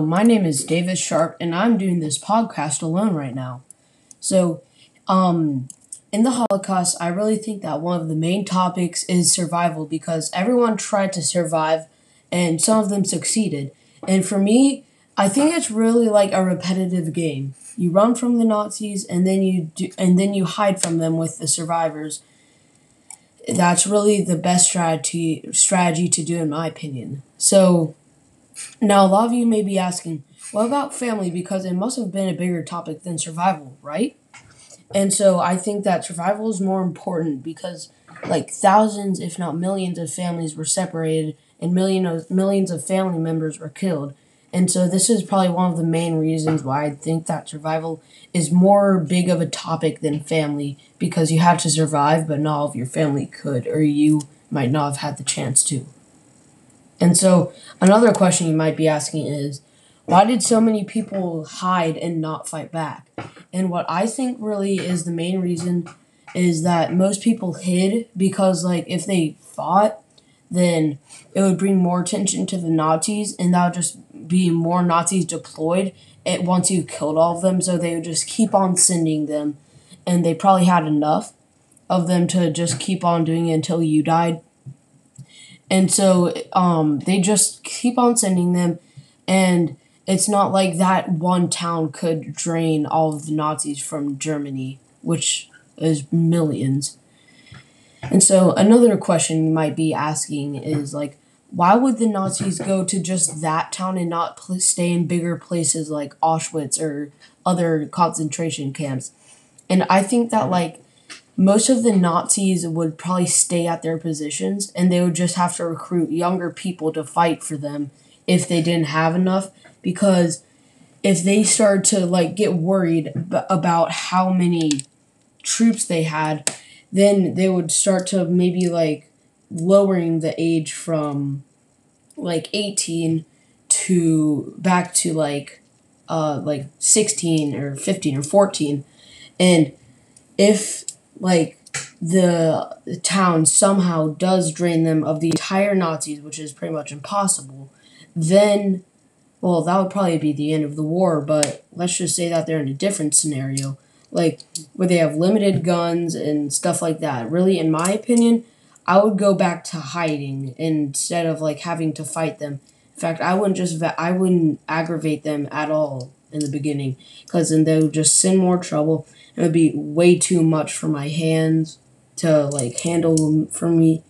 my name is Davis Sharp, and I'm doing this podcast alone right now. So, um, in the Holocaust, I really think that one of the main topics is survival because everyone tried to survive, and some of them succeeded. And for me, I think it's really like a repetitive game. You run from the Nazis, and then you do, and then you hide from them with the survivors. That's really the best strategy strategy to do, in my opinion. So now, a lot of you may be asking, what about family? Because it must have been a bigger topic than survival, right? And so I think that survival is more important because, like, thousands, if not millions, of families were separated and million of, millions of family members were killed. And so this is probably one of the main reasons why I think that survival is more big of a topic than family because you had to survive, but not all of your family could, or you might not have had the chance to. And so another question you might be asking is why did so many people hide and not fight back? And what I think really is the main reason is that most people hid because like if they fought then it would bring more attention to the Nazis and that would just be more Nazis deployed at once you killed all of them so they would just keep on sending them and they probably had enough of them to just keep on doing it until you died and so um, they just keep on sending them, and it's not like that one town could drain all of the Nazis from Germany, which is millions. And so another question you might be asking is like, why would the Nazis go to just that town and not pl- stay in bigger places like Auschwitz or other concentration camps? And I think that like most of the Nazis would probably stay at their positions and they would just have to recruit younger people to fight for them if they didn't have enough because if they started to like get worried about how many troops they had then they would start to maybe like lowering the age from like 18 to back to like uh like 16 or 15 or 14 and if like the, town somehow does drain them of the entire Nazis, which is pretty much impossible, then, well, that would probably be the end of the war, but let's just say that they're in a different scenario, like where they have limited guns and stuff like that. Really, in my opinion, I would go back to hiding instead of like having to fight them. In fact, I wouldn't just I wouldn't aggravate them at all in the beginning because then they would just send more trouble. It would be way too much for my hands to like handle for me.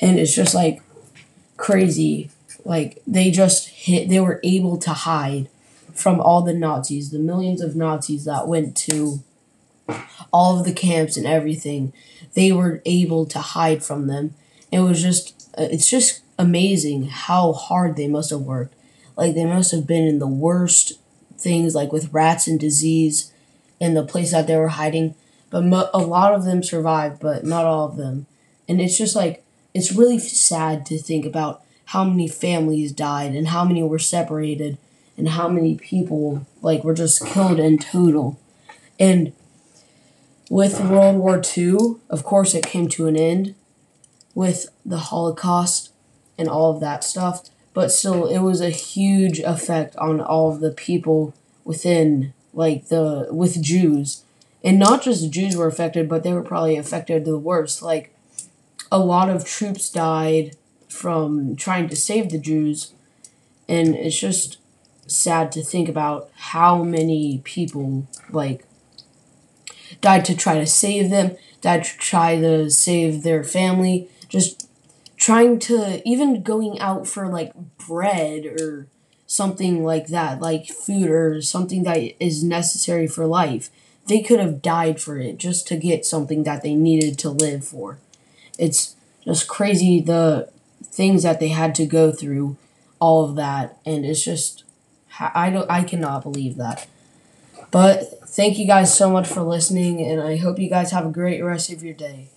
And it's just like crazy. Like they just hit they were able to hide from all the nazis the millions of nazis that went to all of the camps and everything. They were able to hide from them. It was just uh, it's just amazing how hard they must have worked. Like they must have been in the worst things like with rats and disease in the place that they were hiding. But mo- a lot of them survived, but not all of them. And it's just like, it's really sad to think about how many families died and how many were separated and how many people like were just killed in total. And with World War II, of course, it came to an end with the Holocaust and all of that stuff. But still, it was a huge effect on all of the people within like the with Jews, and not just the Jews were affected, but they were probably affected the worst. Like a lot of troops died from trying to save the Jews, and it's just sad to think about how many people like died to try to save them, died to try to save their family, just trying to even going out for like bread or something like that, like food or something that is necessary for life. They could have died for it just to get something that they needed to live for. It's just crazy the things that they had to go through, all of that, and it's just I don't I cannot believe that. But thank you guys so much for listening, and I hope you guys have a great rest of your day.